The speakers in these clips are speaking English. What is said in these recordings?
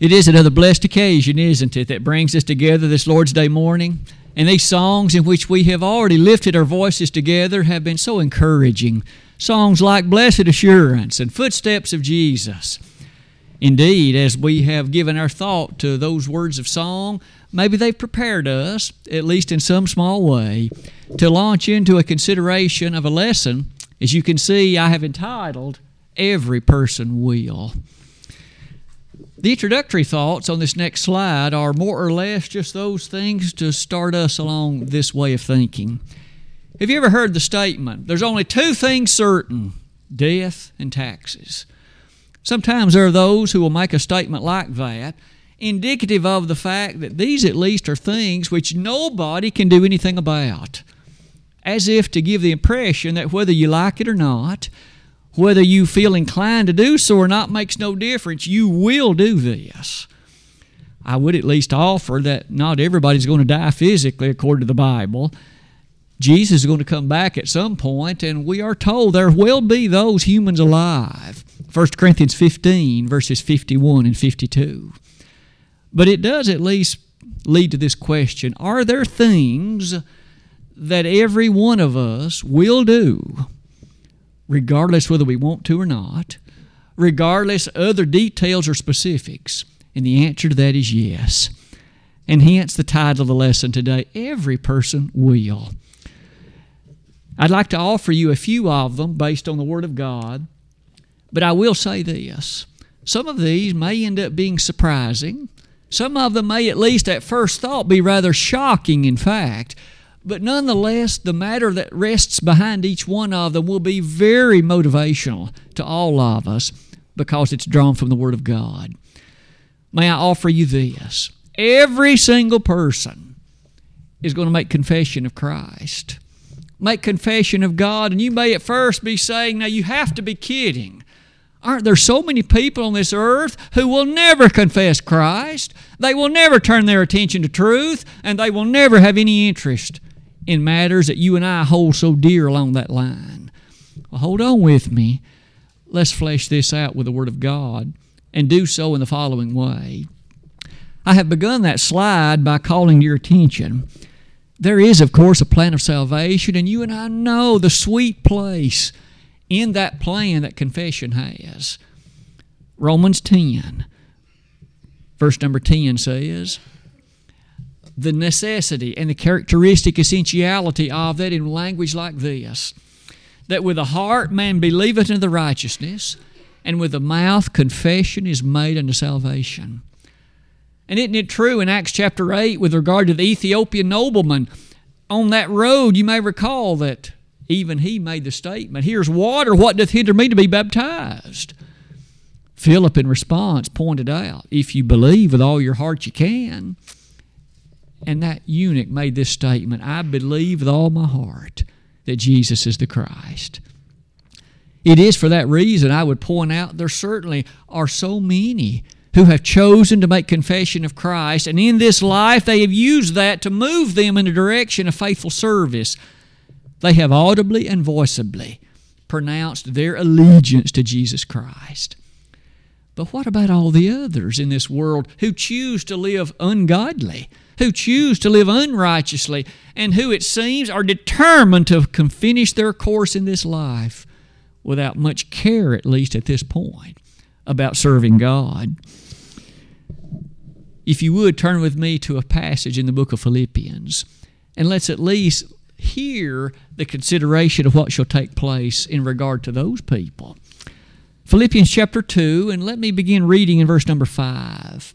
It is another blessed occasion, isn't it, that brings us together this Lord's Day morning? And these songs in which we have already lifted our voices together have been so encouraging. Songs like Blessed Assurance and Footsteps of Jesus. Indeed, as we have given our thought to those words of song, maybe they've prepared us, at least in some small way, to launch into a consideration of a lesson. As you can see, I have entitled, Every Person Will. The introductory thoughts on this next slide are more or less just those things to start us along this way of thinking. Have you ever heard the statement, there's only two things certain death and taxes? Sometimes there are those who will make a statement like that, indicative of the fact that these at least are things which nobody can do anything about, as if to give the impression that whether you like it or not, whether you feel inclined to do so or not makes no difference. You will do this. I would at least offer that not everybody's going to die physically according to the Bible. Jesus is going to come back at some point, and we are told there will be those humans alive. 1 Corinthians 15, verses 51 and 52. But it does at least lead to this question Are there things that every one of us will do regardless whether we want to or not, regardless other details or specifics? And the answer to that is yes. And hence the title of the lesson today Every Person Will. I'd like to offer you a few of them based on the Word of God, but I will say this. Some of these may end up being surprising. Some of them may, at least at first thought, be rather shocking, in fact. But nonetheless, the matter that rests behind each one of them will be very motivational to all of us because it's drawn from the Word of God. May I offer you this? Every single person is going to make confession of Christ, make confession of God, and you may at first be saying, Now you have to be kidding. Aren't there so many people on this earth who will never confess Christ? They will never turn their attention to truth, and they will never have any interest in matters that you and I hold so dear along that line. Well, hold on with me. Let's flesh this out with the Word of God and do so in the following way. I have begun that slide by calling your attention. There is, of course, a plan of salvation, and you and I know the sweet place in that plan that confession has. Romans 10, verse number 10 says, the necessity and the characteristic essentiality of that in language like this that with the heart man believeth unto the righteousness, and with the mouth confession is made unto salvation. And isn't it true in Acts chapter 8 with regard to the Ethiopian nobleman? On that road, you may recall that even he made the statement, Here's water, what doth hinder me to be baptized? Philip, in response, pointed out, If you believe with all your heart, you can. And that eunuch made this statement I believe with all my heart that Jesus is the Christ. It is for that reason I would point out there certainly are so many who have chosen to make confession of Christ, and in this life they have used that to move them in the direction of faithful service. They have audibly and voiceably pronounced their allegiance to Jesus Christ. But what about all the others in this world who choose to live ungodly? Who choose to live unrighteously, and who, it seems, are determined to finish their course in this life without much care, at least at this point, about serving God. If you would, turn with me to a passage in the book of Philippians, and let's at least hear the consideration of what shall take place in regard to those people. Philippians chapter 2, and let me begin reading in verse number 5.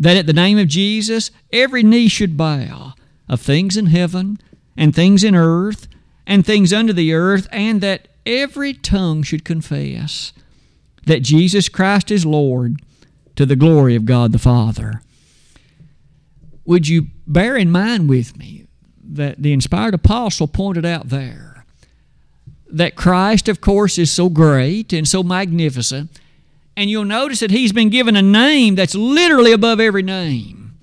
that at the name of Jesus every knee should bow of things in heaven and things in earth and things under the earth, and that every tongue should confess that Jesus Christ is Lord to the glory of God the Father. Would you bear in mind with me that the inspired apostle pointed out there that Christ, of course, is so great and so magnificent, and you'll notice that he's been given a name that's literally above every name.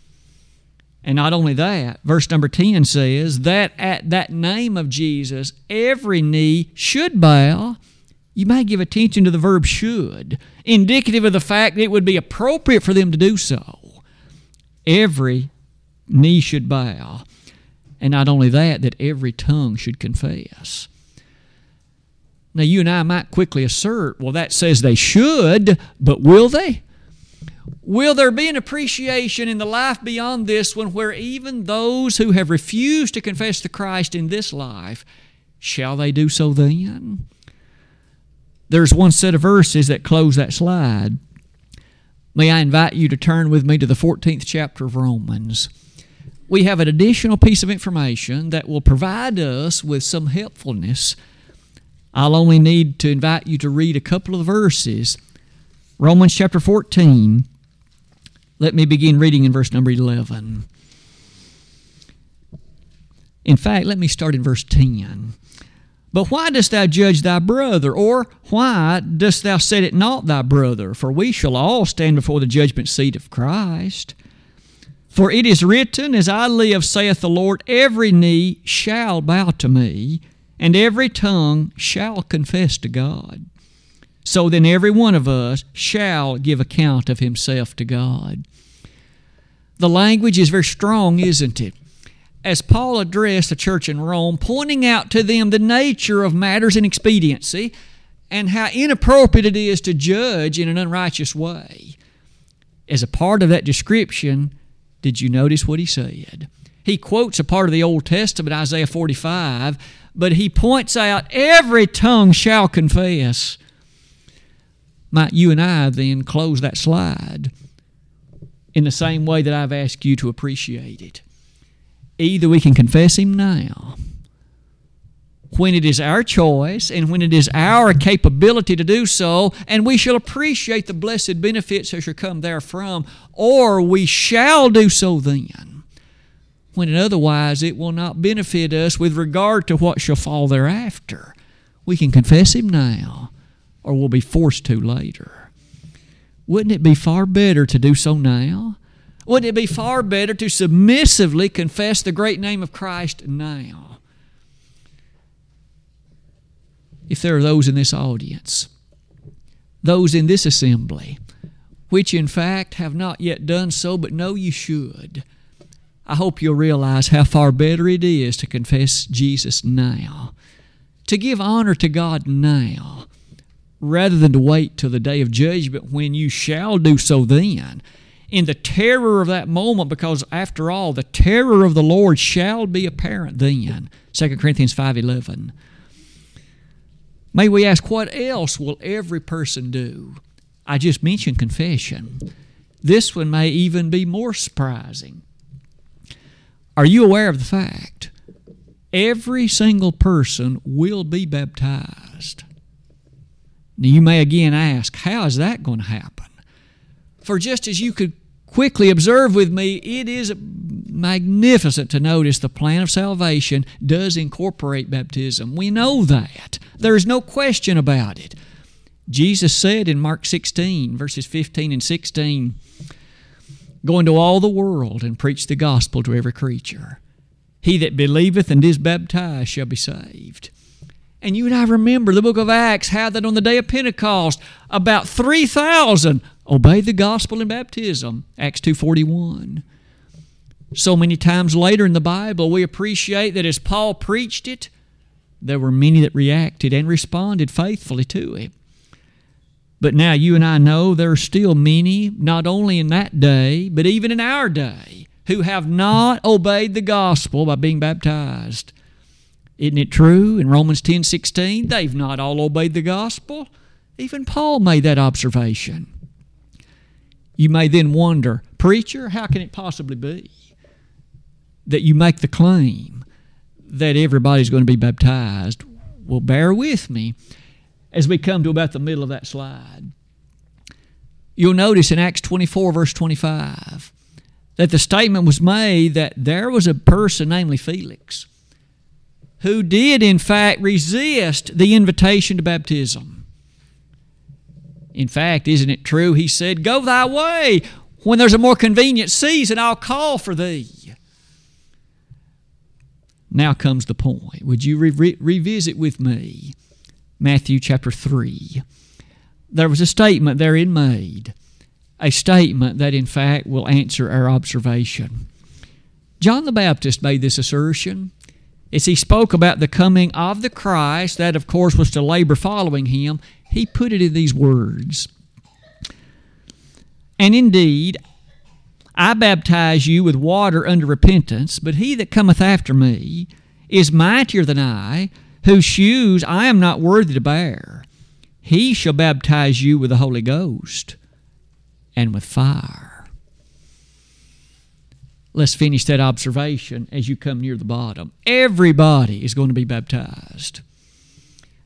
And not only that, verse number 10 says that at that name of Jesus, every knee should bow. You may give attention to the verb should, indicative of the fact that it would be appropriate for them to do so. Every knee should bow. And not only that, that every tongue should confess. Now, you and I might quickly assert, well, that says they should, but will they? Will there be an appreciation in the life beyond this one where even those who have refused to confess the Christ in this life, shall they do so then? There's one set of verses that close that slide. May I invite you to turn with me to the 14th chapter of Romans we have an additional piece of information that will provide us with some helpfulness. I'll only need to invite you to read a couple of verses. Romans chapter 14. Let me begin reading in verse number 11. In fact, let me start in verse 10. But why dost thou judge thy brother? Or why dost thou set it not thy brother? For we shall all stand before the judgment seat of Christ. For it is written, As I live, saith the Lord, every knee shall bow to me, and every tongue shall confess to God. So then every one of us shall give account of himself to God. The language is very strong, isn't it? As Paul addressed the church in Rome, pointing out to them the nature of matters in expediency and how inappropriate it is to judge in an unrighteous way. As a part of that description, did you notice what he said? He quotes a part of the Old Testament, Isaiah 45, but he points out every tongue shall confess. Might you and I then close that slide in the same way that I've asked you to appreciate it? Either we can confess Him now, when it is our choice and when it is our capability to do so, and we shall appreciate the blessed benefits that shall come therefrom, or we shall do so then, when otherwise it will not benefit us with regard to what shall fall thereafter. We can confess Him now, or we'll be forced to later. Wouldn't it be far better to do so now? Wouldn't it be far better to submissively confess the great name of Christ now? if there are those in this audience, those in this assembly, which in fact have not yet done so but know you should, I hope you'll realize how far better it is to confess Jesus now, to give honor to God now, rather than to wait till the day of judgment when you shall do so then. In the terror of that moment, because after all, the terror of the Lord shall be apparent then. 2 Corinthians 5.11 May we ask, what else will every person do? I just mentioned confession. This one may even be more surprising. Are you aware of the fact? Every single person will be baptized. Now, you may again ask, how is that going to happen? For just as you could quickly observe with me, it is magnificent to notice the plan of salvation does incorporate baptism. We know that. There is no question about it. Jesus said in Mark 16, verses 15 and 16, Go into all the world and preach the gospel to every creature. He that believeth and is baptized shall be saved. And you and I remember the book of Acts, how that on the day of Pentecost, about 3,000 obeyed the gospel in baptism. Acts 2.41. So many times later in the Bible, we appreciate that as Paul preached it, there were many that reacted and responded faithfully to it. But now you and I know there are still many, not only in that day, but even in our day, who have not obeyed the gospel by being baptized. Isn't it true in Romans 10 16? They've not all obeyed the gospel. Even Paul made that observation. You may then wonder, preacher, how can it possibly be that you make the claim that everybody's going to be baptized will bear with me as we come to about the middle of that slide. You'll notice in Acts 24, verse 25, that the statement was made that there was a person, namely Felix, who did in fact resist the invitation to baptism. In fact, isn't it true? He said, Go thy way. When there's a more convenient season, I'll call for thee. Now comes the point. Would you re- revisit with me Matthew chapter 3? There was a statement therein made, a statement that in fact will answer our observation. John the Baptist made this assertion as he spoke about the coming of the Christ, that of course was to labor following him, he put it in these words. And indeed, I baptize you with water unto repentance, but he that cometh after me is mightier than I, whose shoes I am not worthy to bear. He shall baptize you with the Holy Ghost and with fire. Let's finish that observation as you come near the bottom. Everybody is going to be baptized.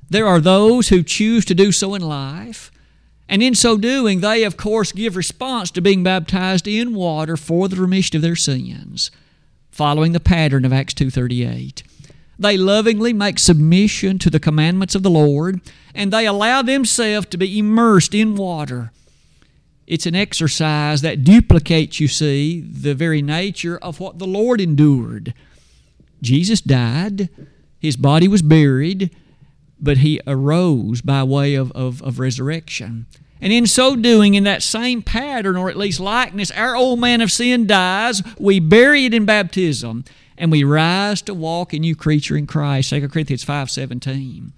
There are those who choose to do so in life, and in so doing, they of course give response to being baptized in water for the remission of their sins, following the pattern of Acts 2:38. They lovingly make submission to the commandments of the Lord, and they allow themselves to be immersed in water it's an exercise that duplicates, you see, the very nature of what the Lord endured. Jesus died, his body was buried, but he arose by way of, of, of resurrection. And in so doing, in that same pattern, or at least likeness, our old man of sin dies, we bury it in baptism, and we rise to walk a new creature in Christ. 2 Corinthians 5.17.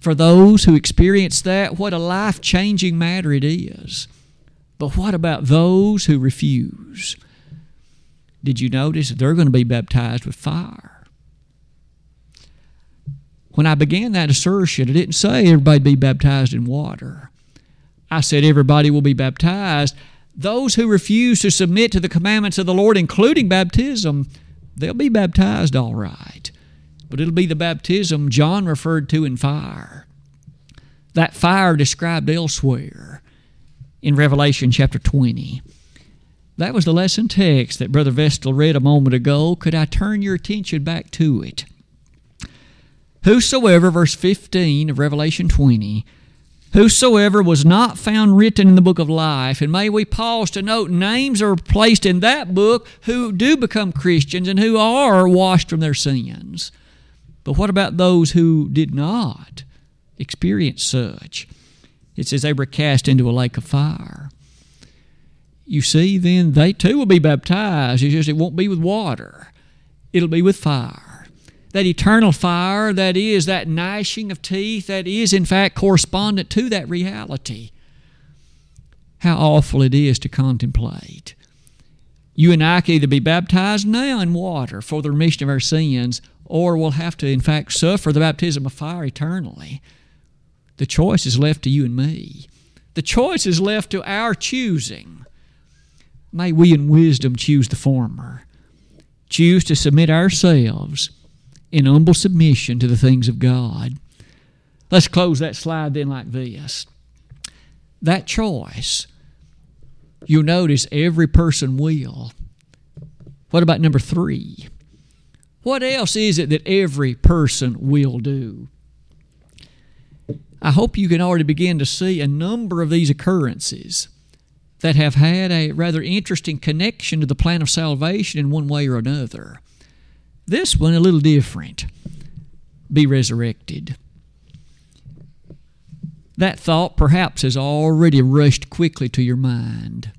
For those who experience that, what a life changing matter it is. But what about those who refuse? Did you notice that they're going to be baptized with fire? When I began that assertion, I didn't say everybody be baptized in water. I said everybody will be baptized. Those who refuse to submit to the commandments of the Lord, including baptism, they'll be baptized all right. But it'll be the baptism John referred to in fire. That fire described elsewhere in Revelation chapter 20. That was the lesson text that Brother Vestal read a moment ago. Could I turn your attention back to it? Whosoever, verse 15 of Revelation 20, whosoever was not found written in the book of life, and may we pause to note names are placed in that book who do become Christians and who are washed from their sins. But what about those who did not experience such? It says they were cast into a lake of fire. You see, then they too will be baptized. It's just it won't be with water, it'll be with fire. That eternal fire, that is, that gnashing of teeth, that is, in fact, correspondent to that reality. How awful it is to contemplate. You and I can either be baptized now in water for the remission of our sins, or we'll have to, in fact, suffer the baptism of fire eternally. The choice is left to you and me. The choice is left to our choosing. May we in wisdom choose the former. Choose to submit ourselves in humble submission to the things of God. Let's close that slide then like this. That choice, you'll notice every person will. What about number three? What else is it that every person will do? I hope you can already begin to see a number of these occurrences that have had a rather interesting connection to the plan of salvation in one way or another. This one a little different. Be resurrected. That thought perhaps has already rushed quickly to your mind.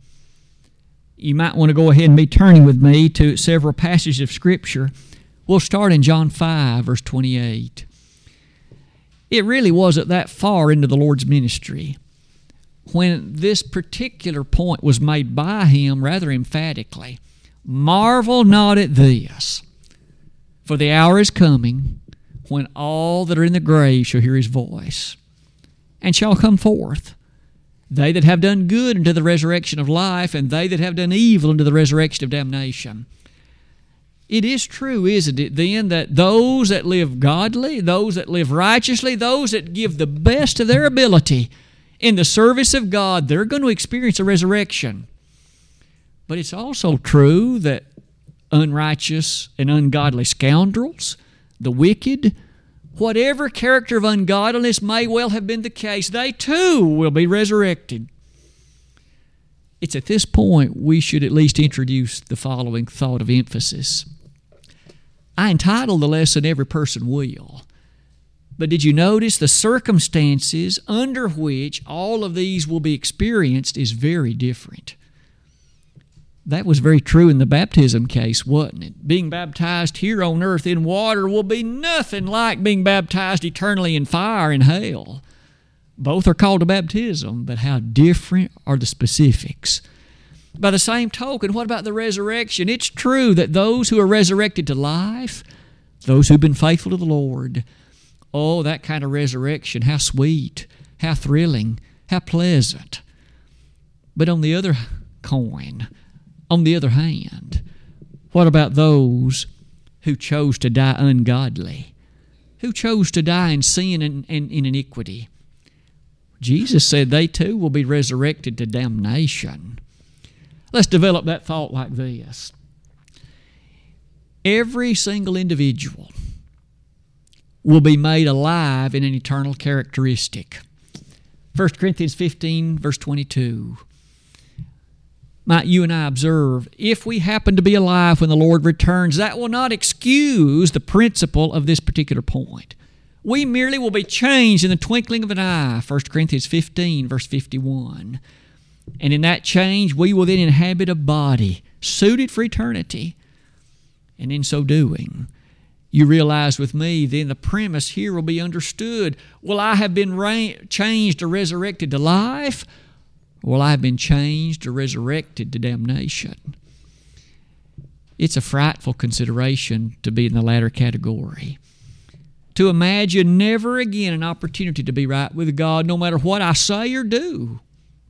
You might want to go ahead and be turning with me to several passages of Scripture. We'll start in John 5, verse 28 it really wasn't that far into the Lord's ministry when this particular point was made by him rather emphatically. Marvel not at this, for the hour is coming when all that are in the grave shall hear his voice, and shall come forth. They that have done good unto the resurrection of life, and they that have done evil unto the resurrection of damnation. It is true, isn't it, then, that those that live godly, those that live righteously, those that give the best of their ability in the service of God, they're going to experience a resurrection. But it's also true that unrighteous and ungodly scoundrels, the wicked, whatever character of ungodliness may well have been the case, they too will be resurrected. It's at this point we should at least introduce the following thought of emphasis. I entitled the lesson Every Person Will. But did you notice the circumstances under which all of these will be experienced is very different? That was very true in the baptism case, wasn't it? Being baptized here on earth in water will be nothing like being baptized eternally in fire in hell. Both are called to baptism, but how different are the specifics? By the same token, what about the resurrection? It's true that those who are resurrected to life, those who've been faithful to the Lord, oh, that kind of resurrection, how sweet, how thrilling, how pleasant. But on the other coin, on the other hand, what about those who chose to die ungodly? Who chose to die in sin and, and in iniquity? Jesus said they too will be resurrected to damnation. Let's develop that thought like this every single individual will be made alive in an eternal characteristic. 1 Corinthians 15, verse 22. Might you and I observe, if we happen to be alive when the Lord returns, that will not excuse the principle of this particular point. We merely will be changed in the twinkling of an eye. 1 Corinthians 15, verse 51. And in that change, we will then inhabit a body suited for eternity. And in so doing, you realize with me, then the premise here will be understood. Will I have been ra- changed or resurrected to life? Will I have been changed or resurrected to damnation? It's a frightful consideration to be in the latter category. To imagine never again an opportunity to be right with God, no matter what I say or do.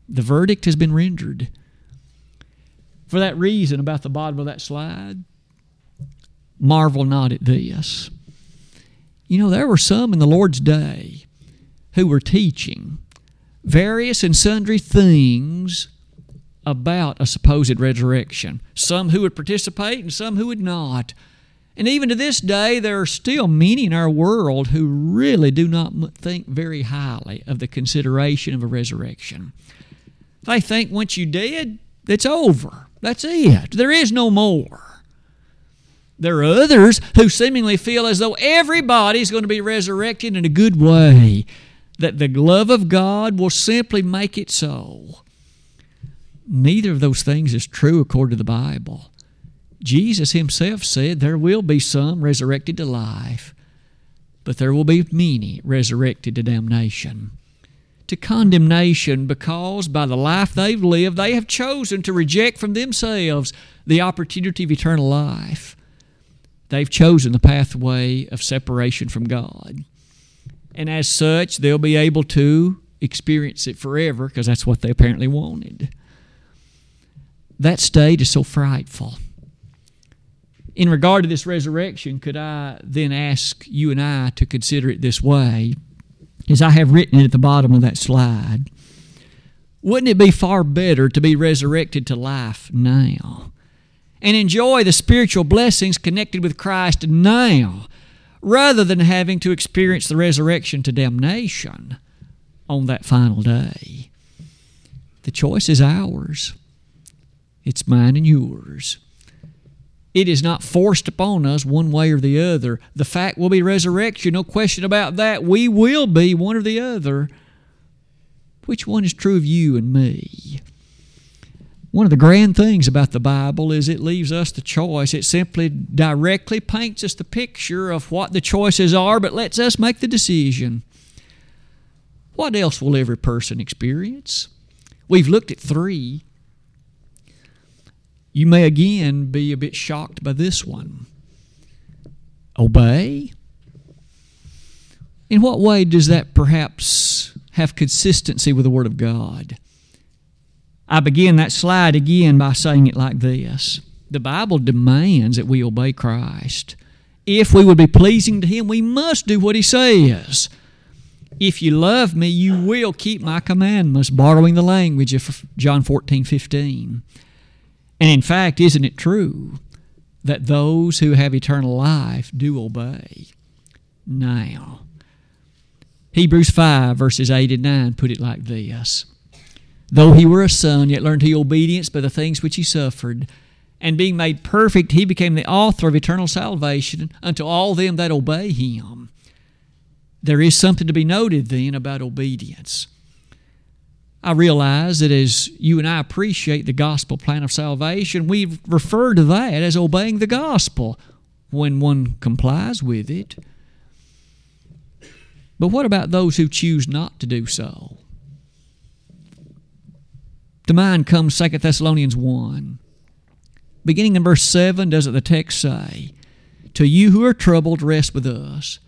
The verdict has been rendered. For that reason, about the bottom of that slide, marvel not at this. You know, there were some in the Lord's day who were teaching various and sundry things about a supposed resurrection. Some who would participate and some who would not. And even to this day, there are still many in our world who really do not think very highly of the consideration of a resurrection. They think once you're dead, it's over. That's it. There is no more. There are others who seemingly feel as though everybody's going to be resurrected in a good way, that the love of God will simply make it so. Neither of those things is true according to the Bible. Jesus himself said there will be some resurrected to life, but there will be many resurrected to damnation to condemnation because by the life they've lived, they have chosen to reject from themselves the opportunity of eternal life. They've chosen the pathway of separation from God. And as such, they'll be able to experience it forever because that's what they apparently wanted. That state is so frightful. In regard to this resurrection, could I then ask you and I to consider it this way? as I have written it at the bottom of that slide. Wouldn't it be far better to be resurrected to life now and enjoy the spiritual blessings connected with Christ now rather than having to experience the resurrection to damnation on that final day? The choice is ours, it's mine and yours. It is not forced upon us one way or the other. The fact will be resurrection, no question about that. We will be one or the other. Which one is true of you and me? One of the grand things about the Bible is it leaves us the choice. It simply directly paints us the picture of what the choices are, but lets us make the decision. What else will every person experience? We've looked at three you may again be a bit shocked by this one. Obey? In what way does that perhaps have consistency with the Word of God? I begin that slide again by saying it like this The Bible demands that we obey Christ. If we would be pleasing to Him, we must do what He says. If you love me, you will keep my commandments, borrowing the language of John 14, 15. And in fact, isn't it true that those who have eternal life do obey? Now, Hebrews 5, verses 8 and 9 put it like this Though he were a son, yet learned he obedience by the things which he suffered. And being made perfect, he became the author of eternal salvation unto all them that obey him. There is something to be noted then about obedience. I realize that as you and I appreciate the gospel plan of salvation, we refer to that as obeying the gospel when one complies with it. But what about those who choose not to do so? To mind comes 2 Thessalonians 1. Beginning in verse 7, doesn't the text say, To you who are troubled, rest with us.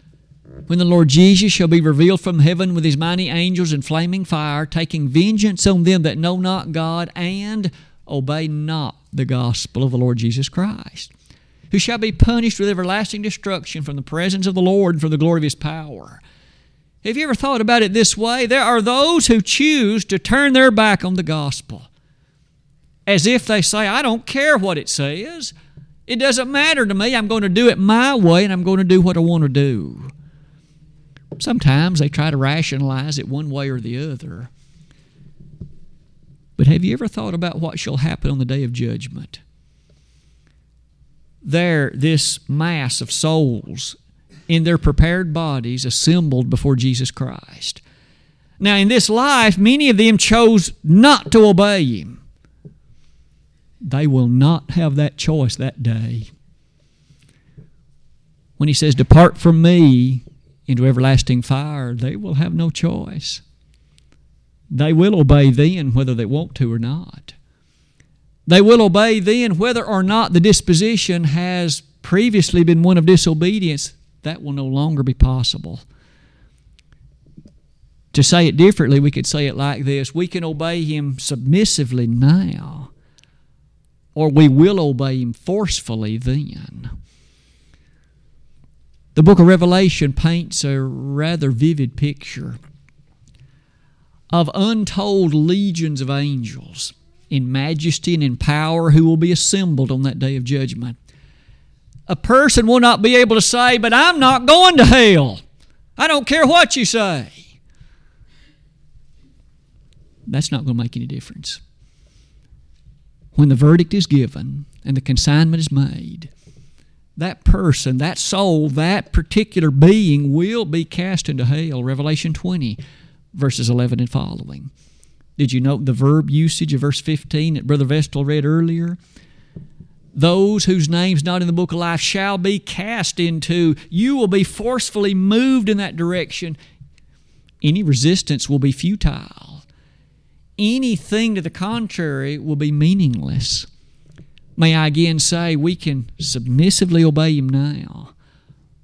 When the Lord Jesus shall be revealed from heaven with his mighty angels in flaming fire, taking vengeance on them that know not God and obey not the gospel of the Lord Jesus Christ, who shall be punished with everlasting destruction from the presence of the Lord and from the glory of his power. Have you ever thought about it this way? There are those who choose to turn their back on the gospel as if they say, I don't care what it says. It doesn't matter to me. I'm going to do it my way and I'm going to do what I want to do. Sometimes they try to rationalize it one way or the other. But have you ever thought about what shall happen on the day of judgment? There, this mass of souls in their prepared bodies assembled before Jesus Christ. Now, in this life, many of them chose not to obey Him. They will not have that choice that day. When He says, Depart from me into everlasting fire, they will have no choice. They will obey then whether they want to or not. They will obey then whether or not the disposition has previously been one of disobedience that will no longer be possible. To say it differently, we could say it like this We can obey Him submissively now, or we will obey Him forcefully then. The book of Revelation paints a rather vivid picture of untold legions of angels in majesty and in power who will be assembled on that day of judgment a person will not be able to say, But I'm not going to hell. I don't care what you say. That's not going to make any difference. When the verdict is given and the consignment is made, that person, that soul, that particular being will be cast into hell. Revelation 20, verses 11 and following. Did you note the verb usage of verse 15 that Brother Vestal read earlier? Those whose names not in the book of life shall be cast into. You will be forcefully moved in that direction. Any resistance will be futile. Anything to the contrary will be meaningless. May I again say, we can submissively obey Him now,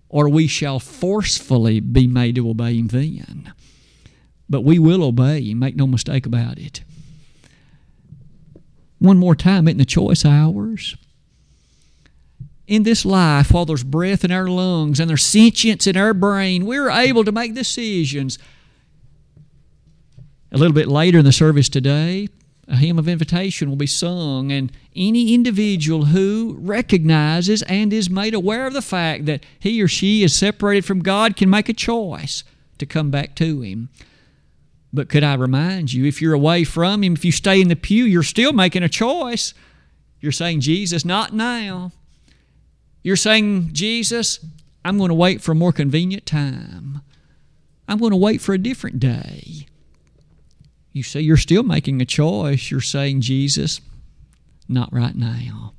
or we shall forcefully be made to obey Him then. But we will obey Him, make no mistake about it. One more time, isn't the choice ours? In this life, while there's breath in our lungs and there's sentience in our brain, we're able to make decisions. A little bit later in the service today, a hymn of invitation will be sung, and any individual who recognizes and is made aware of the fact that he or she is separated from God can make a choice to come back to Him. But could I remind you, if you're away from Him, if you stay in the pew, you're still making a choice. You're saying, Jesus, not now. You're saying, Jesus, I'm going to wait for a more convenient time. I'm going to wait for a different day. You say you're still making a choice. You're saying, Jesus, not right now.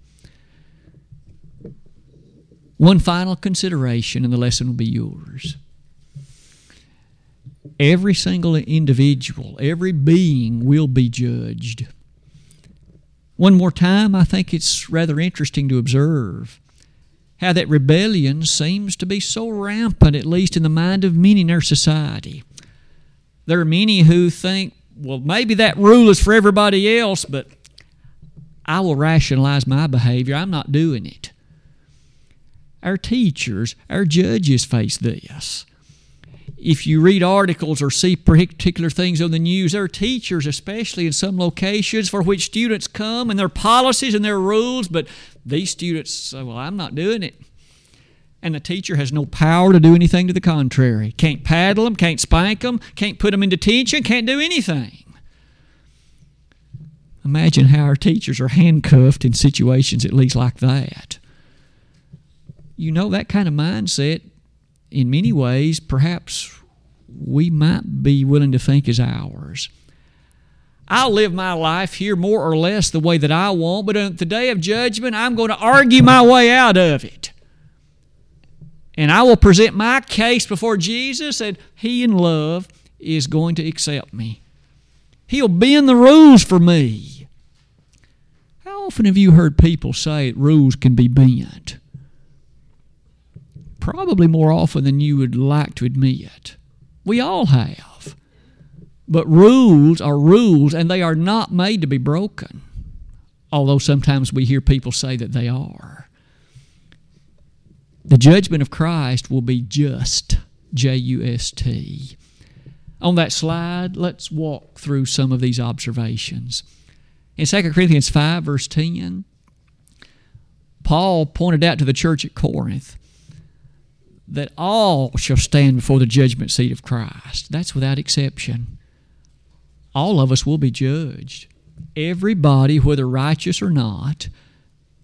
One final consideration, and the lesson will be yours. Every single individual, every being will be judged. One more time, I think it's rather interesting to observe how that rebellion seems to be so rampant, at least in the mind of many in our society. There are many who think, well, maybe that rule is for everybody else, but I will rationalize my behavior. I'm not doing it. Our teachers, our judges face this. If you read articles or see particular things on the news, there are teachers, especially in some locations, for which students come and their policies and their rules, but these students say, Well, I'm not doing it. And the teacher has no power to do anything to the contrary. Can't paddle them, can't spank them, can't put them into detention, can't do anything. Imagine how our teachers are handcuffed in situations at least like that. You know, that kind of mindset, in many ways, perhaps we might be willing to think is ours. I'll live my life here more or less the way that I want, but on the day of judgment, I'm going to argue my way out of it. And I will present my case before Jesus, and He in love is going to accept me. He'll bend the rules for me How often have you heard people say rules can be bent? Probably more often than you would like to admit. We all have. But rules are rules, and they are not made to be broken, although sometimes we hear people say that they are. The judgment of Christ will be just, J U S T. On that slide, let's walk through some of these observations. In 2 Corinthians 5, verse 10, Paul pointed out to the church at Corinth that all shall stand before the judgment seat of Christ. That's without exception. All of us will be judged. Everybody, whether righteous or not,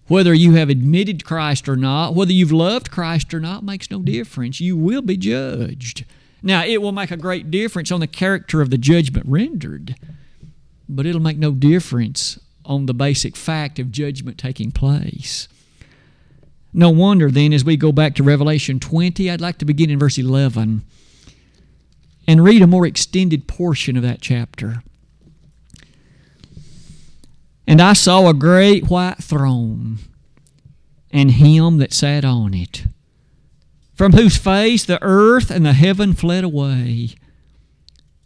whether you have admitted Christ or not, whether you've loved Christ or not, makes no difference. You will be judged. Now, it will make a great difference on the character of the judgment rendered but it'll make no difference on the basic fact of judgment taking place. No wonder then, as we go back to Revelation 20, I'd like to begin in verse 11 and read a more extended portion of that chapter. And I saw a great white throne, and him that sat on it, from whose face the earth and the heaven fled away,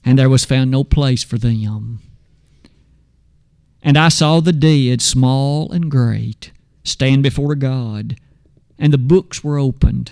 and there was found no place for them. And I saw the dead, small and great, stand before God, and the books were opened.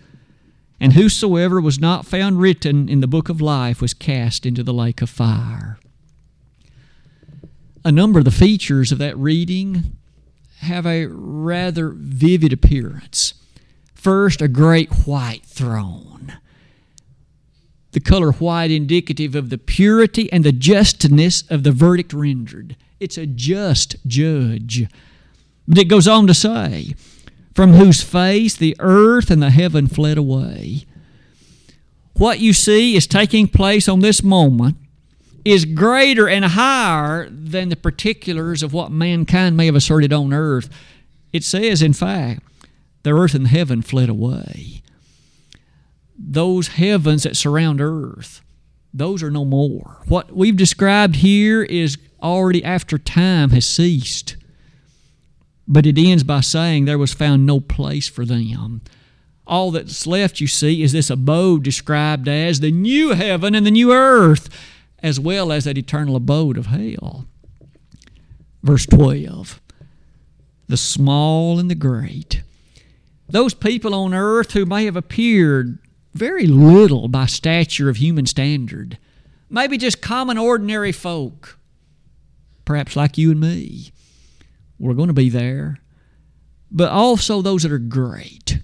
And whosoever was not found written in the book of life was cast into the lake of fire. A number of the features of that reading have a rather vivid appearance. First, a great white throne. The color white indicative of the purity and the justness of the verdict rendered. It's a just judge but it goes on to say, from whose face the earth and the heaven fled away. What you see is taking place on this moment is greater and higher than the particulars of what mankind may have asserted on earth. It says, in fact, the earth and the heaven fled away. Those heavens that surround earth, those are no more. What we've described here is already after time has ceased. But it ends by saying there was found no place for them. All that's left, you see, is this abode described as the new heaven and the new earth, as well as that eternal abode of hell. Verse 12 The small and the great. Those people on earth who may have appeared very little by stature of human standard, maybe just common, ordinary folk, perhaps like you and me we're going to be there. But also those that are great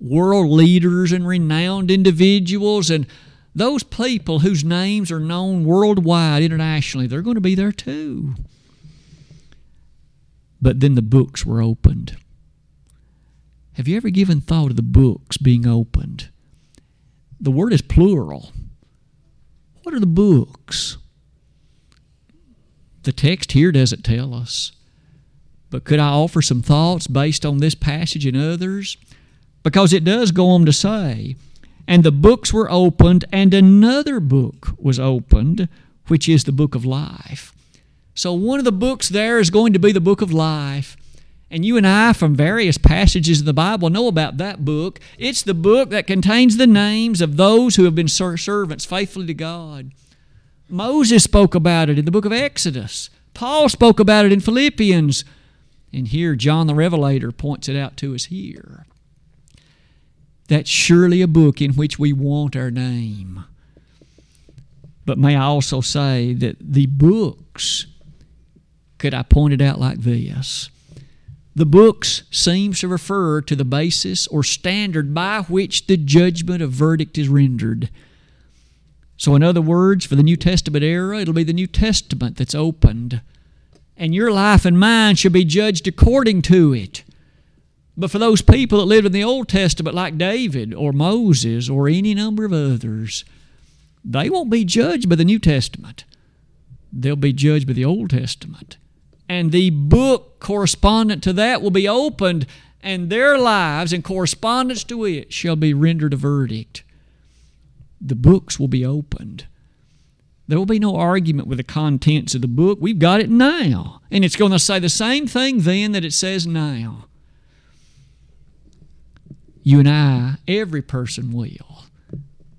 world leaders and renowned individuals and those people whose names are known worldwide, internationally, they're going to be there too. But then the books were opened. Have you ever given thought of the books being opened? The word is plural. What are the books? The text here doesn't tell us. But could I offer some thoughts based on this passage and others? Because it does go on to say, and the books were opened, and another book was opened, which is the book of life. So, one of the books there is going to be the book of life. And you and I, from various passages of the Bible, know about that book. It's the book that contains the names of those who have been servants faithfully to God. Moses spoke about it in the book of Exodus. Paul spoke about it in Philippians. And here, John the Revelator points it out to us here. That's surely a book in which we want our name. But may I also say that the books, could I point it out like this? The books seems to refer to the basis or standard by which the judgment of verdict is rendered. So, in other words, for the New Testament era, it'll be the New Testament that's opened. And your life and mine should be judged according to it. But for those people that lived in the Old Testament, like David or Moses or any number of others, they won't be judged by the New Testament. They'll be judged by the Old Testament and the book correspondent to that will be opened, and their lives in correspondence to it shall be rendered a verdict. The books will be opened. There will be no argument with the contents of the book. We've got it now. And it's going to say the same thing then that it says now. You and I, every person will,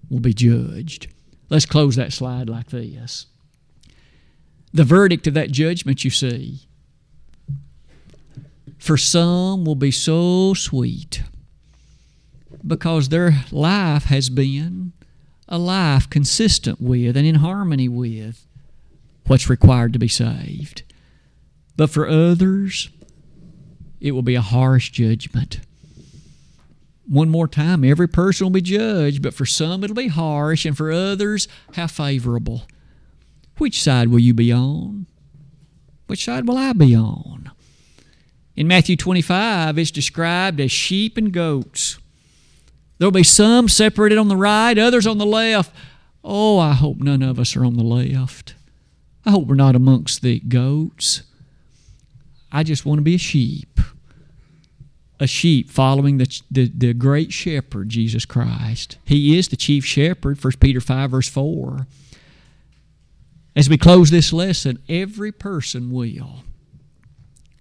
will be judged. Let's close that slide like this the verdict of that judgment, you see, for some will be so sweet because their life has been a life consistent with and in harmony with what's required to be saved. But for others, it will be a harsh judgment. One more time, every person will be judged, but for some it'll be harsh, and for others, how favorable. Which side will you be on? Which side will I be on? In Matthew 25, it's described as sheep and goats. There'll be some separated on the right, others on the left. Oh, I hope none of us are on the left. I hope we're not amongst the goats. I just want to be a sheep. A sheep following the, the, the great shepherd, Jesus Christ. He is the chief shepherd, 1 Peter 5, verse 4. As we close this lesson, every person will.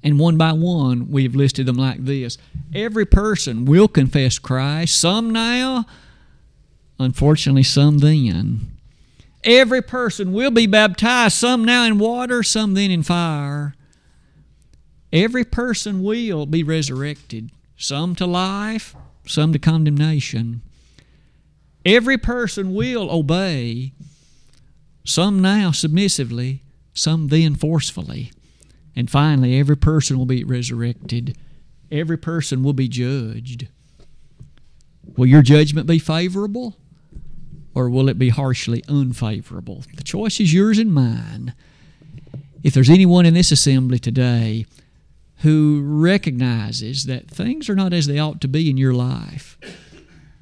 And one by one, we've listed them like this. Every person will confess Christ, some now, unfortunately, some then. Every person will be baptized, some now in water, some then in fire. Every person will be resurrected, some to life, some to condemnation. Every person will obey some now submissively, some then forcefully. And finally, every person will be resurrected. Every person will be judged. Will your judgment be favorable or will it be harshly unfavorable? The choice is yours and mine. If there's anyone in this assembly today who recognizes that things are not as they ought to be in your life,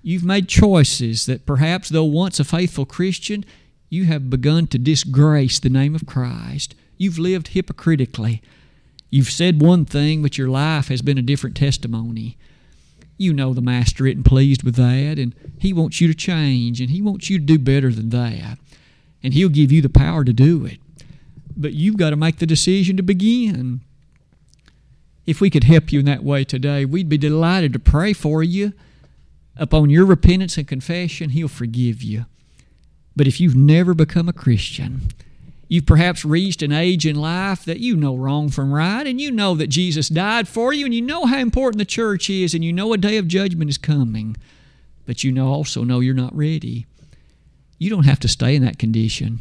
you've made choices that perhaps, though once a faithful Christian, you have begun to disgrace the name of Christ. You've lived hypocritically. You've said one thing, but your life has been a different testimony. You know the Master isn't pleased with that, and He wants you to change, and He wants you to do better than that. And He'll give you the power to do it. But you've got to make the decision to begin. If we could help you in that way today, we'd be delighted to pray for you. Upon your repentance and confession, He'll forgive you. But if you've never become a Christian, you've perhaps reached an age in life that you know wrong from right, and you know that Jesus died for you, and you know how important the church is, and you know a day of judgment is coming, but you know also know you're not ready. You don't have to stay in that condition.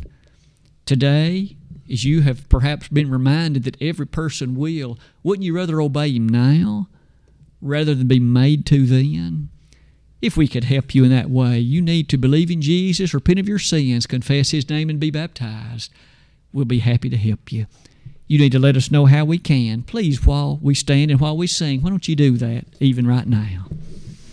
Today, as you have perhaps been reminded that every person will, wouldn't you rather obey Him now rather than be made to then? If we could help you in that way, you need to believe in Jesus, repent of your sins, confess His name, and be baptized. We'll be happy to help you. You need to let us know how we can. Please, while we stand and while we sing, why don't you do that even right now?